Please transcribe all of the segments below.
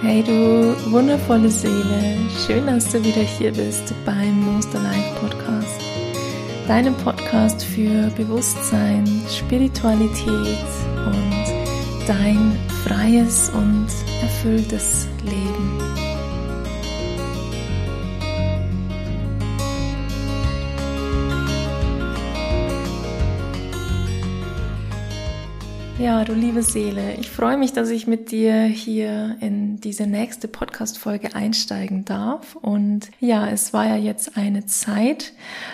Hey du wundervolle Seele, schön, dass du wieder hier bist beim Monster Life Podcast. Deinem Podcast für Bewusstsein, Spiritualität und dein freies und erfülltes Leben. Ja, du liebe Seele, ich freue mich, dass ich mit dir hier in diese nächste Podcast-Folge einsteigen darf. Und ja, es war ja jetzt eine Zeit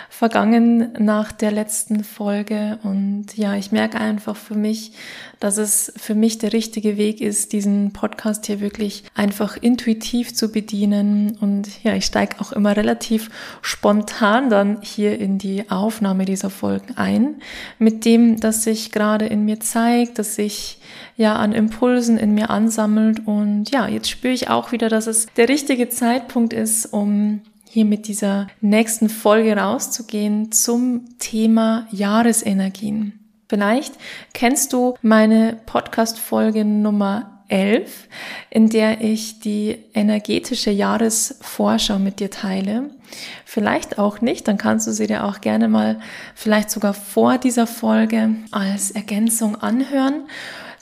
vergangen nach der letzten Folge. Und ja, ich merke einfach für mich, dass es für mich der richtige Weg ist, diesen Podcast hier wirklich einfach intuitiv zu bedienen. Und ja, ich steige auch immer relativ spontan dann hier in die Aufnahme dieser Folgen ein, mit dem, das sich gerade in mir zeigt, das sich ja an Impulsen in mir ansammelt. Und ja, jetzt spüre ich auch wieder, dass es der richtige Zeitpunkt ist, um hier mit dieser nächsten Folge rauszugehen zum Thema Jahresenergien. Vielleicht kennst du meine Podcast-Folge Nummer 11, in der ich die energetische Jahresvorschau mit dir teile. Vielleicht auch nicht, dann kannst du sie dir auch gerne mal vielleicht sogar vor dieser Folge als Ergänzung anhören.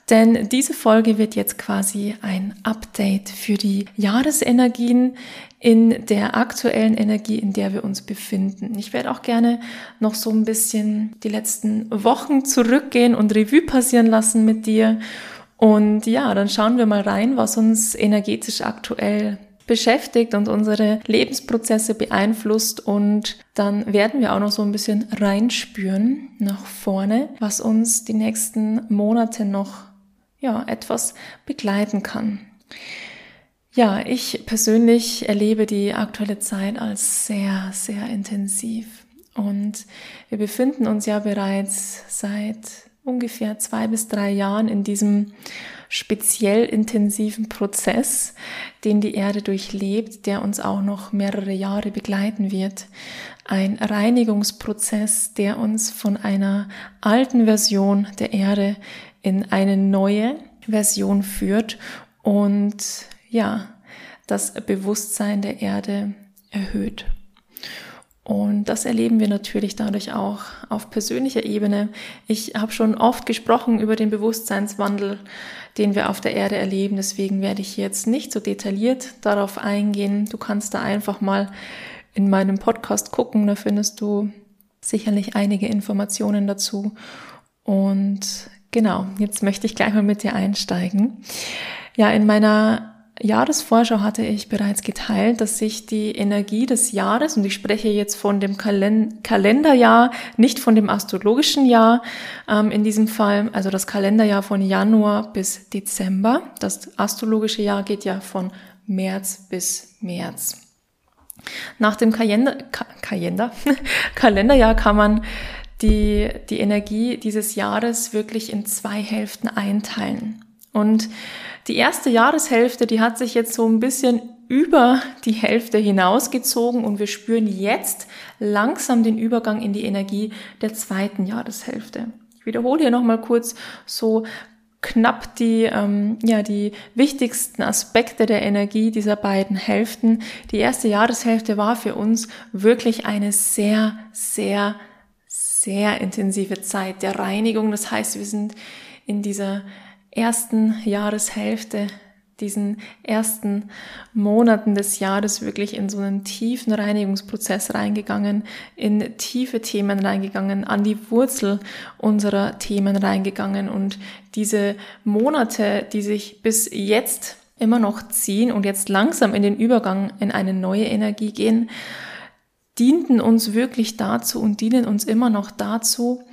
Denn diese Folge wird jetzt quasi ein Update für die Jahresenergien in der aktuellen Energie, in der wir uns befinden. Ich werde auch gerne noch so ein bisschen die letzten Wochen zurückgehen und Revue passieren lassen mit dir. Und ja, dann schauen wir mal rein, was uns energetisch aktuell beschäftigt und unsere Lebensprozesse beeinflusst und dann werden wir auch noch so ein bisschen reinspüren nach vorne, was uns die nächsten Monate noch ja, etwas begleiten kann. Ja, ich persönlich erlebe die aktuelle Zeit als sehr, sehr intensiv. Und wir befinden uns ja bereits seit ungefähr zwei bis drei Jahren in diesem speziell intensiven Prozess, den die Erde durchlebt, der uns auch noch mehrere Jahre begleiten wird. Ein Reinigungsprozess, der uns von einer alten Version der Erde in eine neue Version führt und ja, das Bewusstsein der Erde erhöht. Und das erleben wir natürlich dadurch auch auf persönlicher Ebene. Ich habe schon oft gesprochen über den Bewusstseinswandel, den wir auf der Erde erleben. Deswegen werde ich jetzt nicht so detailliert darauf eingehen. Du kannst da einfach mal in meinem Podcast gucken. Da findest du sicherlich einige Informationen dazu. Und Genau, jetzt möchte ich gleich mal mit dir einsteigen. Ja, in meiner Jahresvorschau hatte ich bereits geteilt, dass sich die Energie des Jahres, und ich spreche jetzt von dem Kalen Kalenderjahr, nicht von dem astrologischen Jahr ähm, in diesem Fall, also das Kalenderjahr von Januar bis Dezember. Das astrologische Jahr geht ja von März bis März. Nach dem Kalender, Kalender, Kalenderjahr kann man die, die Energie dieses Jahres wirklich in zwei Hälften einteilen. Und die erste Jahreshälfte, die hat sich jetzt so ein bisschen über die Hälfte hinausgezogen und wir spüren jetzt langsam den Übergang in die Energie der zweiten Jahreshälfte. Ich wiederhole hier nochmal kurz so knapp die, ähm, ja, die wichtigsten Aspekte der Energie dieser beiden Hälften. Die erste Jahreshälfte war für uns wirklich eine sehr, sehr sehr intensive Zeit der Reinigung. Das heißt, wir sind in dieser ersten Jahreshälfte, diesen ersten Monaten des Jahres wirklich in so einen tiefen Reinigungsprozess reingegangen, in tiefe Themen reingegangen, an die Wurzel unserer Themen reingegangen. Und diese Monate, die sich bis jetzt immer noch ziehen und jetzt langsam in den Übergang in eine neue Energie gehen, dienten uns wirklich dazu und dienen uns immer noch dazu,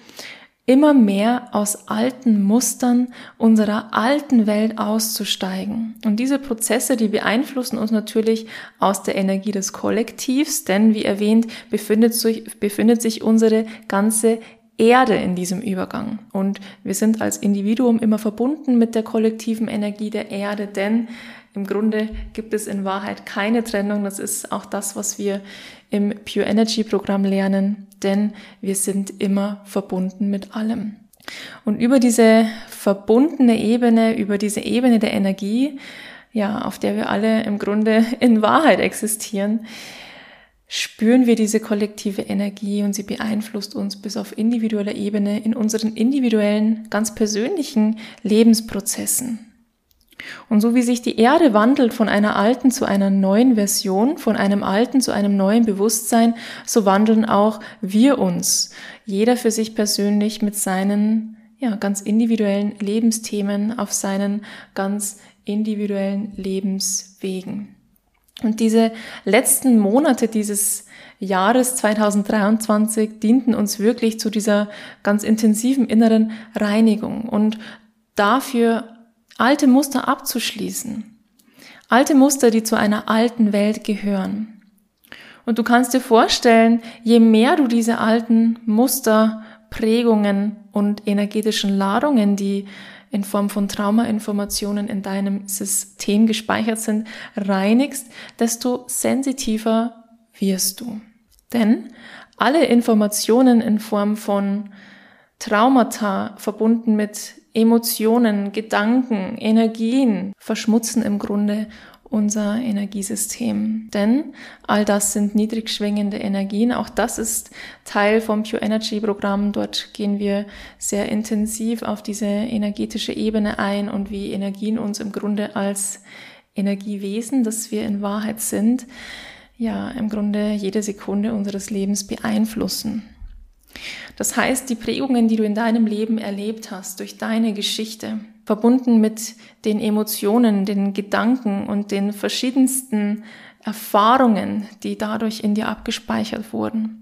immer mehr aus alten Mustern unserer alten Welt auszusteigen. Und diese Prozesse, die beeinflussen uns natürlich aus der Energie des Kollektivs, denn wie erwähnt, befindet sich, befindet sich unsere ganze Erde in diesem Übergang. Und wir sind als Individuum immer verbunden mit der kollektiven Energie der Erde, denn im Grunde gibt es in Wahrheit keine Trennung. Das ist auch das, was wir im Pure Energy Programm lernen, denn wir sind immer verbunden mit allem. Und über diese verbundene Ebene, über diese Ebene der Energie ja, auf der wir alle im Grunde in Wahrheit existieren, spüren wir diese kollektive Energie und sie beeinflusst uns bis auf individueller Ebene in unseren individuellen, ganz persönlichen Lebensprozessen. Und so wie sich die Erde wandelt von einer alten zu einer neuen Version, von einem alten zu einem neuen Bewusstsein, so wandeln auch wir uns, jeder für sich persönlich mit seinen ja, ganz individuellen Lebensthemen auf seinen ganz individuellen Lebenswegen. Und diese letzten Monate dieses Jahres 2023 dienten uns wirklich zu dieser ganz intensiven inneren Reinigung und dafür alte Muster abzuschließen. Alte Muster, die zu einer alten Welt gehören. Und du kannst dir vorstellen, je mehr du diese alten Muster, Prägungen und energetischen Ladungen, die in Form von Traumainformationen in deinem System gespeichert sind, reinigst, desto sensitiver wirst du. Denn alle Informationen in Form von Traumata verbunden mit Emotionen, Gedanken, Energien verschmutzen im Grunde unser Energiesystem. Denn all das sind niedrig schwingende Energien. Auch das ist Teil vom Pure Energy Programm. Dort gehen wir sehr intensiv auf diese energetische Ebene ein und wie Energien uns im Grunde als Energiewesen, das wir in Wahrheit sind, ja, im Grunde jede Sekunde unseres Lebens beeinflussen. Das heißt, die Prägungen, die du in deinem Leben erlebt hast, durch deine Geschichte, verbunden mit den Emotionen, den Gedanken und den verschiedensten Erfahrungen, die dadurch in dir abgespeichert wurden,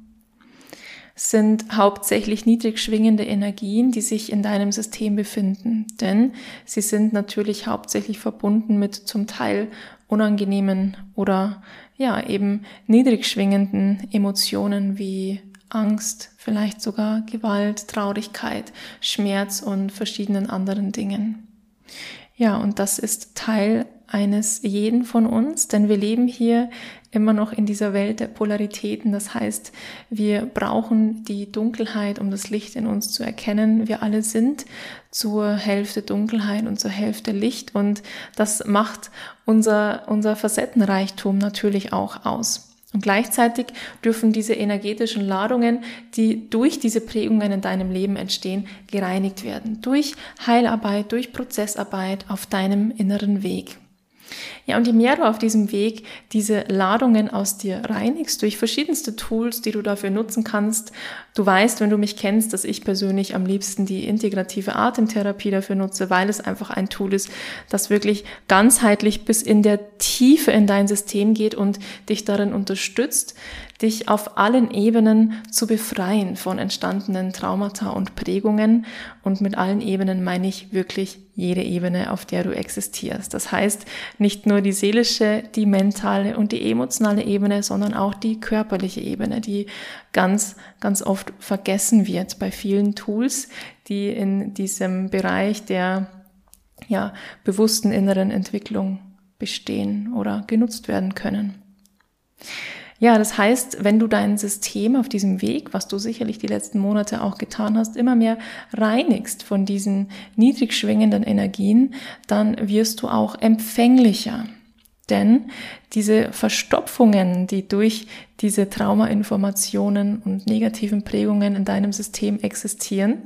sind hauptsächlich niedrig schwingende Energien, die sich in deinem System befinden. Denn sie sind natürlich hauptsächlich verbunden mit zum Teil unangenehmen oder ja eben niedrig schwingenden Emotionen wie Angst, vielleicht sogar Gewalt, Traurigkeit, Schmerz und verschiedenen anderen Dingen. Ja, und das ist Teil eines jeden von uns, denn wir leben hier immer noch in dieser Welt der Polaritäten. Das heißt, wir brauchen die Dunkelheit, um das Licht in uns zu erkennen. Wir alle sind zur Hälfte Dunkelheit und zur Hälfte Licht und das macht unser, unser Facettenreichtum natürlich auch aus. Und gleichzeitig dürfen diese energetischen Ladungen, die durch diese Prägungen in deinem Leben entstehen, gereinigt werden. Durch Heilarbeit, durch Prozessarbeit auf deinem inneren Weg. Ja, und je mehr du auf diesem Weg diese Ladungen aus dir reinigst, durch verschiedenste Tools, die du dafür nutzen kannst, du weißt, wenn du mich kennst, dass ich persönlich am liebsten die integrative Atemtherapie dafür nutze, weil es einfach ein Tool ist, das wirklich ganzheitlich bis in der Tiefe in dein System geht und dich darin unterstützt, dich auf allen Ebenen zu befreien von entstandenen Traumata und Prägungen. Und mit allen Ebenen meine ich wirklich jede Ebene, auf der du existierst. Das heißt, nicht nur die seelische, die mentale und die emotionale Ebene, sondern auch die körperliche Ebene, die ganz, ganz oft vergessen wird bei vielen Tools, die in diesem Bereich der ja, bewussten inneren Entwicklung bestehen oder genutzt werden können. Ja, das heißt, wenn du dein System auf diesem Weg, was du sicherlich die letzten Monate auch getan hast, immer mehr reinigst von diesen niedrig schwingenden Energien, dann wirst du auch empfänglicher. Denn diese Verstopfungen, die durch diese Traumainformationen und negativen Prägungen in deinem System existieren,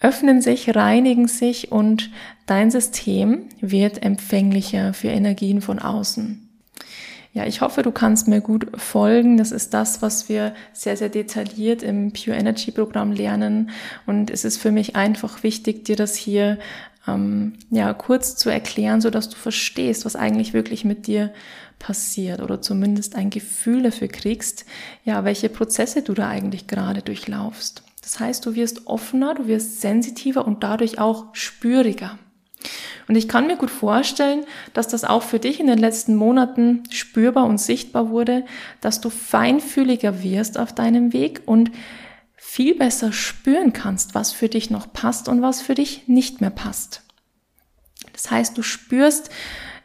öffnen sich, reinigen sich und dein System wird empfänglicher für Energien von außen. Ja, ich hoffe, du kannst mir gut folgen. Das ist das, was wir sehr, sehr detailliert im Pure Energy Programm lernen. Und es ist für mich einfach wichtig, dir das hier ähm, ja kurz zu erklären, so dass du verstehst, was eigentlich wirklich mit dir passiert oder zumindest ein Gefühl dafür kriegst, ja, welche Prozesse du da eigentlich gerade durchlaufst. Das heißt, du wirst offener, du wirst sensitiver und dadurch auch spüriger. Und ich kann mir gut vorstellen, dass das auch für dich in den letzten Monaten spürbar und sichtbar wurde, dass du feinfühliger wirst auf deinem Weg und viel besser spüren kannst, was für dich noch passt und was für dich nicht mehr passt. Das heißt, du spürst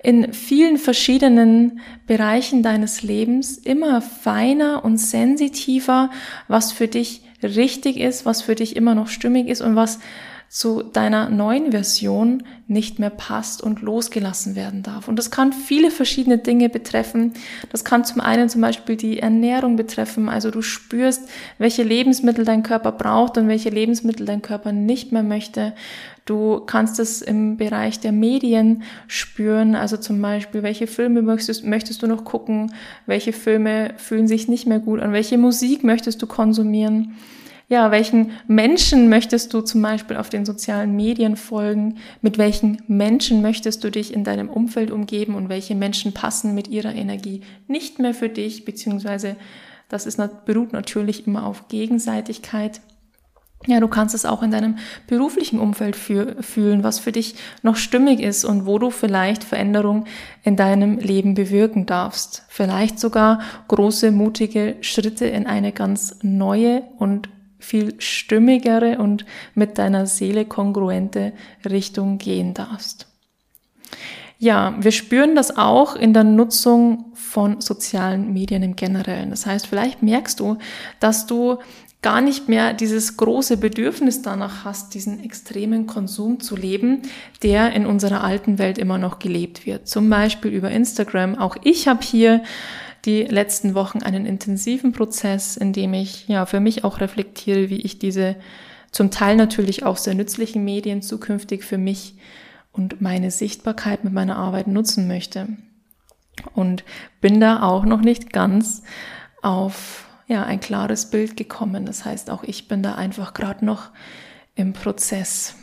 in vielen verschiedenen Bereichen deines Lebens immer feiner und sensitiver, was für dich richtig ist, was für dich immer noch stimmig ist und was zu deiner neuen Version nicht mehr passt und losgelassen werden darf. Und das kann viele verschiedene Dinge betreffen. Das kann zum einen zum Beispiel die Ernährung betreffen. Also du spürst, welche Lebensmittel dein Körper braucht und welche Lebensmittel dein Körper nicht mehr möchte. Du kannst es im Bereich der Medien spüren, also zum Beispiel, welche Filme möchtest, möchtest du noch gucken, welche Filme fühlen sich nicht mehr gut an, welche Musik möchtest du konsumieren ja, welchen Menschen möchtest du zum Beispiel auf den sozialen Medien folgen? Mit welchen Menschen möchtest du dich in deinem Umfeld umgeben und welche Menschen passen mit ihrer Energie nicht mehr für dich, beziehungsweise das ist, beruht natürlich immer auf Gegenseitigkeit. Ja, du kannst es auch in deinem beruflichen Umfeld für, fühlen, was für dich noch stimmig ist und wo du vielleicht Veränderung in deinem Leben bewirken darfst. Vielleicht sogar große, mutige Schritte in eine ganz neue und viel stimmigere und mit deiner Seele kongruente Richtung gehen darfst. Ja, wir spüren das auch in der Nutzung von sozialen Medien im Generellen. Das heißt, vielleicht merkst du, dass du gar nicht mehr dieses große Bedürfnis danach hast, diesen extremen Konsum zu leben, der in unserer alten Welt immer noch gelebt wird. Zum Beispiel über Instagram. Auch ich habe hier die letzten Wochen einen intensiven Prozess, in dem ich ja für mich auch reflektiere, wie ich diese zum Teil natürlich auch sehr nützlichen Medien zukünftig für mich und meine Sichtbarkeit mit meiner Arbeit nutzen möchte. Und bin da auch noch nicht ganz auf ja, ein klares Bild gekommen. Das heißt, auch ich bin da einfach gerade noch im Prozess.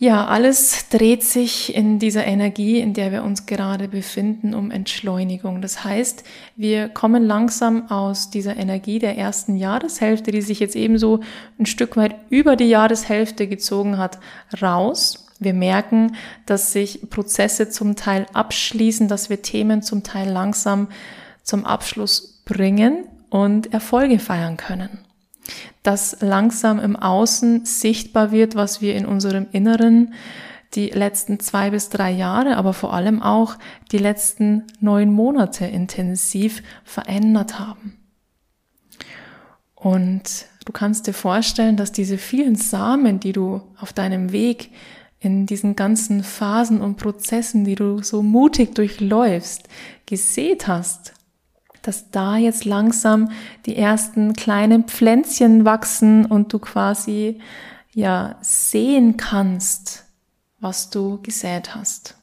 Ja, alles dreht sich in dieser Energie, in der wir uns gerade befinden, um Entschleunigung. Das heißt, wir kommen langsam aus dieser Energie der ersten Jahreshälfte, die sich jetzt ebenso ein Stück weit über die Jahreshälfte gezogen hat, raus. Wir merken, dass sich Prozesse zum Teil abschließen, dass wir Themen zum Teil langsam zum Abschluss bringen und Erfolge feiern können dass langsam im Außen sichtbar wird, was wir in unserem Inneren die letzten zwei bis drei Jahre, aber vor allem auch die letzten neun Monate intensiv verändert haben. Und du kannst dir vorstellen, dass diese vielen Samen, die du auf deinem Weg in diesen ganzen Phasen und Prozessen, die du so mutig durchläufst, gesät hast, dass da jetzt langsam die ersten kleinen Pflänzchen wachsen und du quasi ja sehen kannst, was du gesät hast.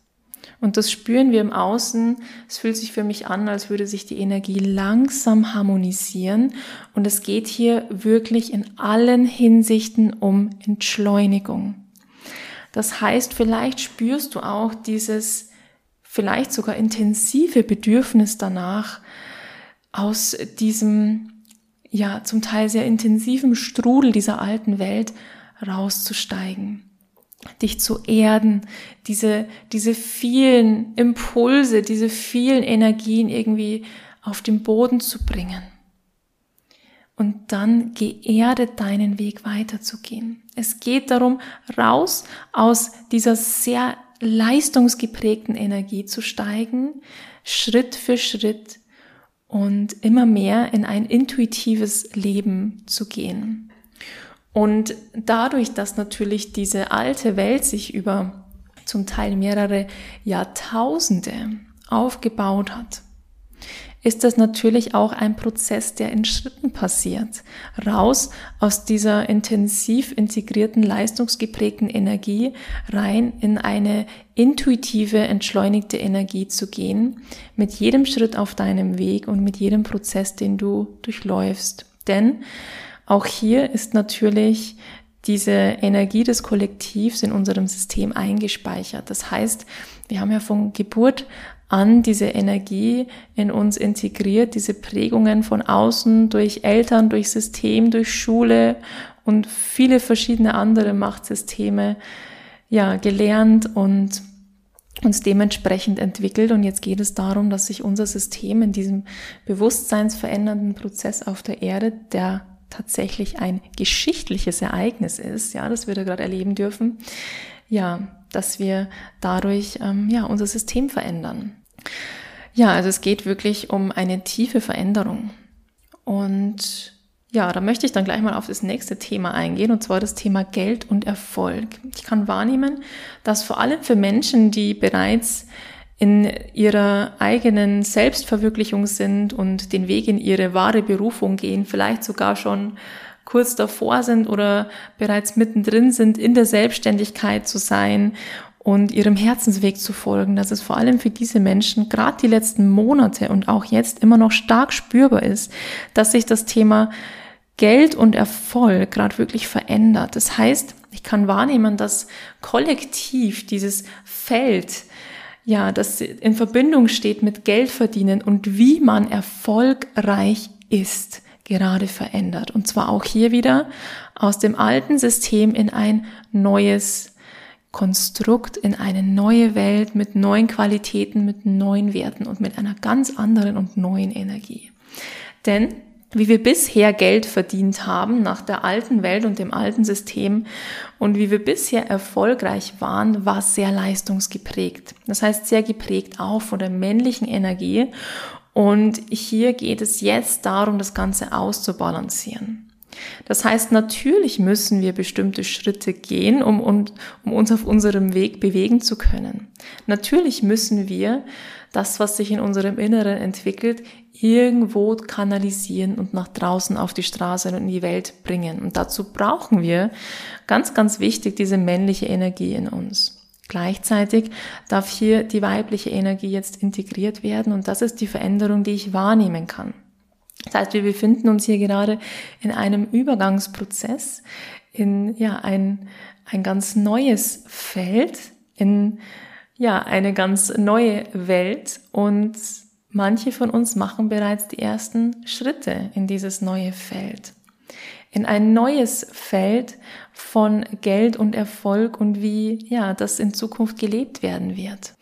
Und das spüren wir im Außen. Es fühlt sich für mich an, als würde sich die Energie langsam harmonisieren. Und es geht hier wirklich in allen Hinsichten um Entschleunigung. Das heißt, vielleicht spürst du auch dieses, vielleicht sogar intensive Bedürfnis danach, aus diesem, ja, zum Teil sehr intensiven Strudel dieser alten Welt rauszusteigen, dich zu erden, diese, diese vielen Impulse, diese vielen Energien irgendwie auf den Boden zu bringen. Und dann geerdet deinen Weg weiterzugehen. Es geht darum, raus aus dieser sehr leistungsgeprägten Energie zu steigen, Schritt für Schritt und immer mehr in ein intuitives Leben zu gehen. Und dadurch, dass natürlich diese alte Welt sich über zum Teil mehrere Jahrtausende aufgebaut hat, ist das natürlich auch ein Prozess, der in Schritten passiert. Raus aus dieser intensiv integrierten, leistungsgeprägten Energie rein in eine intuitive, entschleunigte Energie zu gehen, mit jedem Schritt auf deinem Weg und mit jedem Prozess, den du durchläufst. Denn auch hier ist natürlich diese Energie des Kollektivs in unserem System eingespeichert. Das heißt, wir haben ja von Geburt an diese Energie in uns integriert, diese Prägungen von außen durch Eltern, durch System, durch Schule und viele verschiedene andere Machtsysteme ja gelernt und uns dementsprechend entwickelt. Und jetzt geht es darum, dass sich unser System in diesem bewusstseinsverändernden Prozess auf der Erde, der tatsächlich ein geschichtliches Ereignis ist, ja, das wir da gerade erleben dürfen, ja, dass wir dadurch ähm, ja unser System verändern. Ja, also es geht wirklich um eine tiefe Veränderung. Und Ja, da möchte ich dann gleich mal auf das nächste Thema eingehen, und zwar das Thema Geld und Erfolg. Ich kann wahrnehmen, dass vor allem für Menschen, die bereits in ihrer eigenen Selbstverwirklichung sind und den Weg in ihre wahre Berufung gehen, vielleicht sogar schon kurz davor sind oder bereits mittendrin sind, in der Selbstständigkeit zu sein und ihrem Herzensweg zu folgen, dass es vor allem für diese Menschen gerade die letzten Monate und auch jetzt immer noch stark spürbar ist, dass sich das Thema Geld und Erfolg gerade wirklich verändert. Das heißt, ich kann wahrnehmen, dass kollektiv dieses Feld ja, das in Verbindung steht mit Geld verdienen und wie man erfolgreich ist, gerade verändert. Und zwar auch hier wieder aus dem alten System in ein neues Konstrukt, in eine neue Welt mit neuen Qualitäten, mit neuen Werten und mit einer ganz anderen und neuen Energie. Denn wie wir bisher Geld verdient haben nach der alten Welt und dem alten System und wie wir bisher erfolgreich waren, war sehr leistungsgeprägt. Das heißt sehr geprägt auch von der männlichen Energie. Und hier geht es jetzt darum, das Ganze auszubalancieren. Das heißt, natürlich müssen wir bestimmte Schritte gehen, um, um, um uns auf unserem Weg bewegen zu können. Natürlich müssen wir das, was sich in unserem Inneren entwickelt, irgendwo kanalisieren und nach draußen auf die Straße und in die Welt bringen. Und dazu brauchen wir ganz, ganz wichtig diese männliche Energie in uns. Gleichzeitig darf hier die weibliche Energie jetzt integriert werden und das ist die Veränderung, die ich wahrnehmen kann. Das heißt, wir befinden uns hier gerade in einem Übergangsprozess, in ja ein, ein ganz neues Feld, in ja eine ganz neue Welt und manche von uns machen bereits die ersten Schritte in dieses neue Feld. In ein neues Feld von Geld und Erfolg und wie ja das in Zukunft gelebt werden wird.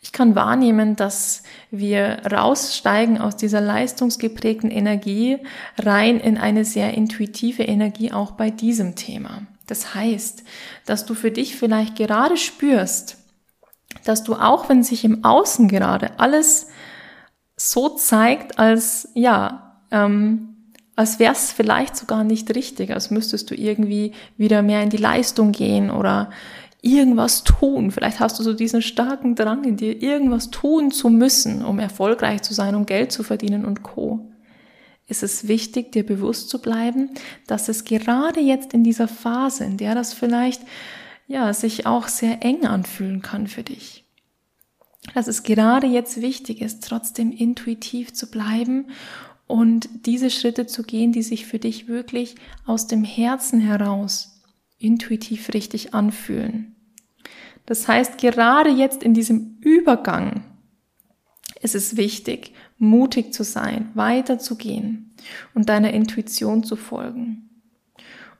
Ich kann wahrnehmen, dass wir raussteigen aus dieser leistungsgeprägten Energie rein in eine sehr intuitive Energie auch bei diesem Thema. Das heißt, dass du für dich vielleicht gerade spürst, dass du auch wenn sich im Außen gerade alles so zeigt, als ja, ähm, als wäre es vielleicht sogar nicht richtig, als müsstest du irgendwie wieder mehr in die Leistung gehen oder irgendwas tun. Vielleicht hast du so diesen starken Drang in dir, irgendwas tun zu müssen, um erfolgreich zu sein, um Geld zu verdienen und co. Ist es wichtig, dir bewusst zu bleiben, dass es gerade jetzt in dieser Phase, in der das vielleicht ja sich auch sehr eng anfühlen kann für dich, dass es gerade jetzt wichtig ist, trotzdem intuitiv zu bleiben und diese Schritte zu gehen, die sich für dich wirklich aus dem Herzen heraus intuitiv richtig anfühlen. Das heißt, gerade jetzt in diesem Übergang ist es wichtig, mutig zu sein, weiterzugehen und deiner Intuition zu folgen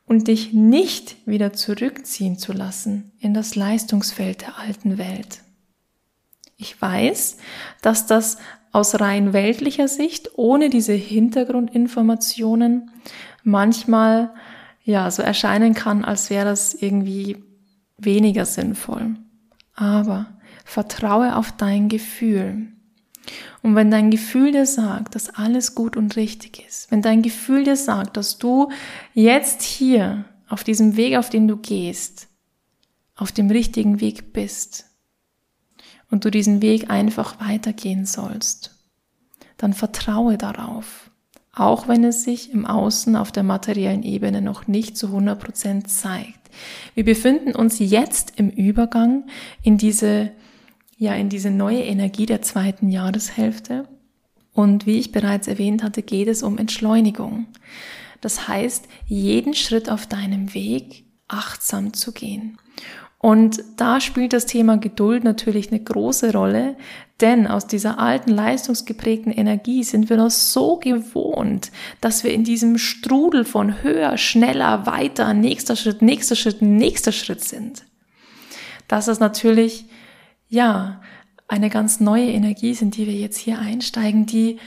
und dich nicht wieder zurückziehen zu lassen in das Leistungsfeld der alten Welt. Ich weiß, dass das aus rein weltlicher Sicht, ohne diese Hintergrundinformationen, manchmal ja so erscheinen kann, als wäre das irgendwie weniger sinnvoll. Aber vertraue auf dein Gefühl. Und wenn dein Gefühl dir sagt, dass alles gut und richtig ist, wenn dein Gefühl dir sagt, dass du jetzt hier auf diesem Weg, auf den du gehst, auf dem richtigen Weg bist und du diesen Weg einfach weitergehen sollst, dann vertraue darauf, auch wenn es sich im Außen auf der materiellen Ebene noch nicht zu 100 Prozent zeigt. Wir befinden uns jetzt im Übergang in diese, ja, in diese neue Energie der zweiten Jahreshälfte. Und wie ich bereits erwähnt hatte, geht es um Entschleunigung. Das heißt, jeden Schritt auf deinem Weg achtsam zu gehen. Und da spielt das Thema Geduld natürlich eine große Rolle, denn aus dieser alten leistungsgeprägten Energie sind wir noch so gewohnt, dass wir in diesem Strudel von höher, schneller, weiter, nächster Schritt, nächster Schritt, nächster Schritt sind. Dass es natürlich, ja, eine ganz neue Energie sind, die wir jetzt hier einsteigen, die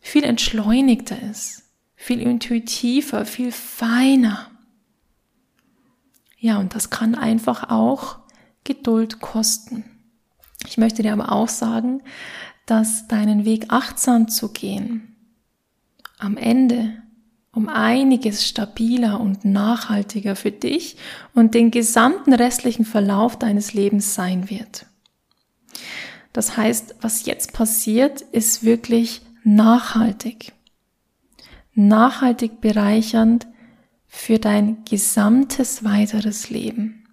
viel entschleunigter ist, viel intuitiver, viel feiner. Ja, und das kann einfach auch Geduld kosten. Ich möchte dir aber auch sagen, dass deinen Weg achtsam zu gehen am Ende um einiges stabiler und nachhaltiger für dich und den gesamten restlichen Verlauf deines Lebens sein wird. Das heißt, was jetzt passiert, ist wirklich nachhaltig. Nachhaltig bereichernd für dein gesamtes weiteres Leben.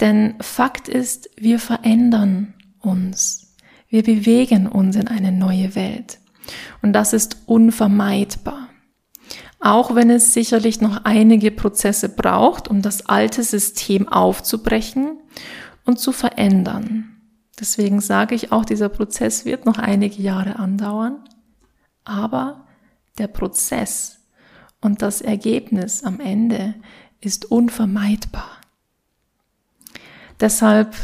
Denn Fakt ist, wir verändern uns. Wir bewegen uns in eine neue Welt. Und das ist unvermeidbar. Auch wenn es sicherlich noch einige Prozesse braucht, um das alte System aufzubrechen und zu verändern. Deswegen sage ich auch, dieser Prozess wird noch einige Jahre andauern. Aber der Prozess und das Ergebnis am Ende ist unvermeidbar. Deshalb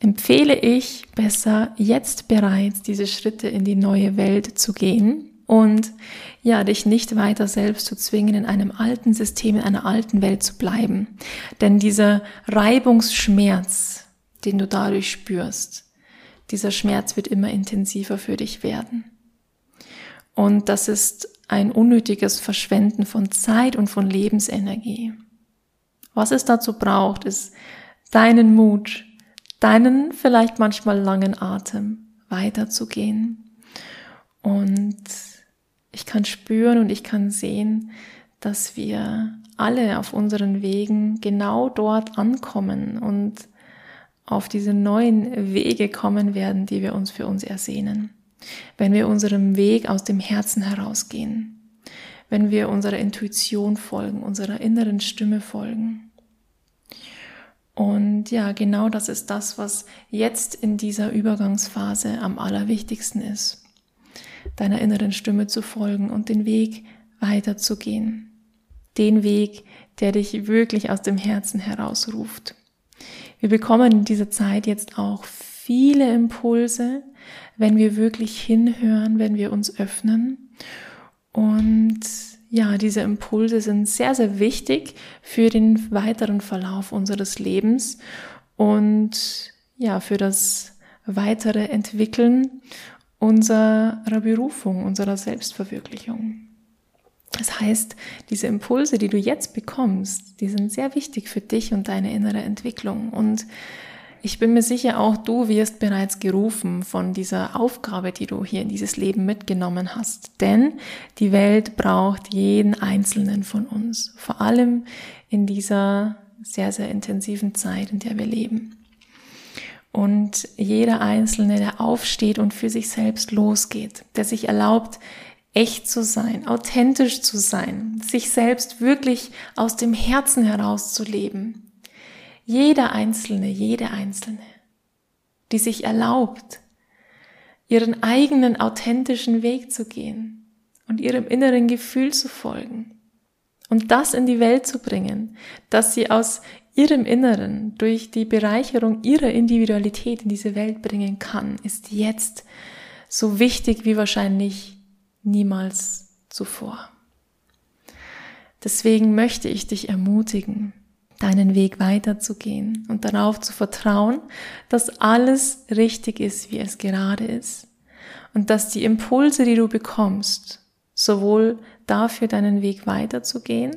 empfehle ich besser jetzt bereits diese Schritte in die neue Welt zu gehen und ja, dich nicht weiter selbst zu zwingen, in einem alten System, in einer alten Welt zu bleiben. Denn dieser Reibungsschmerz, den du dadurch spürst, dieser Schmerz wird immer intensiver für dich werden. Und das ist ein unnötiges Verschwenden von Zeit und von Lebensenergie. Was es dazu braucht, ist deinen Mut, deinen vielleicht manchmal langen Atem weiterzugehen. Und ich kann spüren und ich kann sehen, dass wir alle auf unseren Wegen genau dort ankommen und auf diese neuen Wege kommen werden, die wir uns für uns ersehnen. Wenn wir unserem Weg aus dem Herzen herausgehen, wenn wir unserer Intuition folgen, unserer inneren Stimme folgen. Und ja, genau das ist das, was jetzt in dieser Übergangsphase am allerwichtigsten ist. Deiner inneren Stimme zu folgen und den Weg weiterzugehen. Den Weg, der dich wirklich aus dem Herzen herausruft. Wir bekommen in dieser Zeit jetzt auch viele Impulse, wenn wir wirklich hinhören, wenn wir uns öffnen. Und ja, diese Impulse sind sehr, sehr wichtig für den weiteren Verlauf unseres Lebens und ja, für das weitere Entwickeln unserer Berufung, unserer Selbstverwirklichung. Das heißt, diese Impulse, die du jetzt bekommst, die sind sehr wichtig für dich und deine innere Entwicklung. Und ich bin mir sicher, auch du wirst bereits gerufen von dieser Aufgabe, die du hier in dieses Leben mitgenommen hast. Denn die Welt braucht jeden einzelnen von uns. Vor allem in dieser sehr, sehr intensiven Zeit, in der wir leben. Und jeder Einzelne, der aufsteht und für sich selbst losgeht, der sich erlaubt, echt zu sein, authentisch zu sein, sich selbst wirklich aus dem Herzen heraus zu leben. Jeder Einzelne, jede Einzelne, die sich erlaubt, ihren eigenen authentischen Weg zu gehen und ihrem inneren Gefühl zu folgen und das in die Welt zu bringen, dass sie aus ihrem Inneren durch die Bereicherung ihrer Individualität in diese Welt bringen kann, ist jetzt so wichtig wie wahrscheinlich niemals zuvor. Deswegen möchte ich dich ermutigen, deinen Weg weiterzugehen und darauf zu vertrauen, dass alles richtig ist, wie es gerade ist und dass die Impulse, die du bekommst, sowohl dafür deinen Weg weiterzugehen,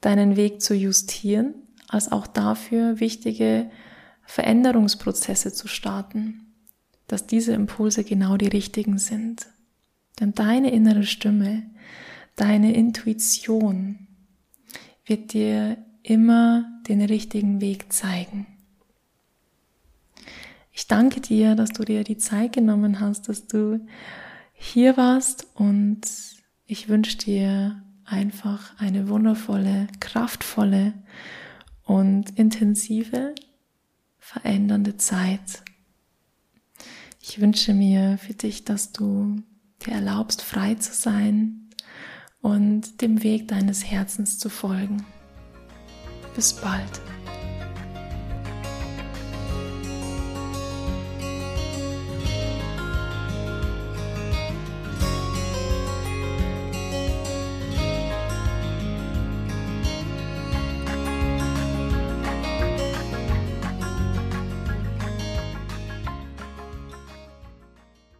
deinen Weg zu justieren, als auch dafür wichtige Veränderungsprozesse zu starten, dass diese Impulse genau die richtigen sind. Denn deine innere Stimme, deine Intuition wird dir immer den richtigen Weg zeigen. Ich danke dir, dass du dir die Zeit genommen hast, dass du hier warst und ich wünsche dir einfach eine wundervolle, kraftvolle und intensive, verändernde Zeit. Ich wünsche mir für dich, dass du dir erlaubst, frei zu sein und dem Weg deines Herzens zu folgen. Bis bald.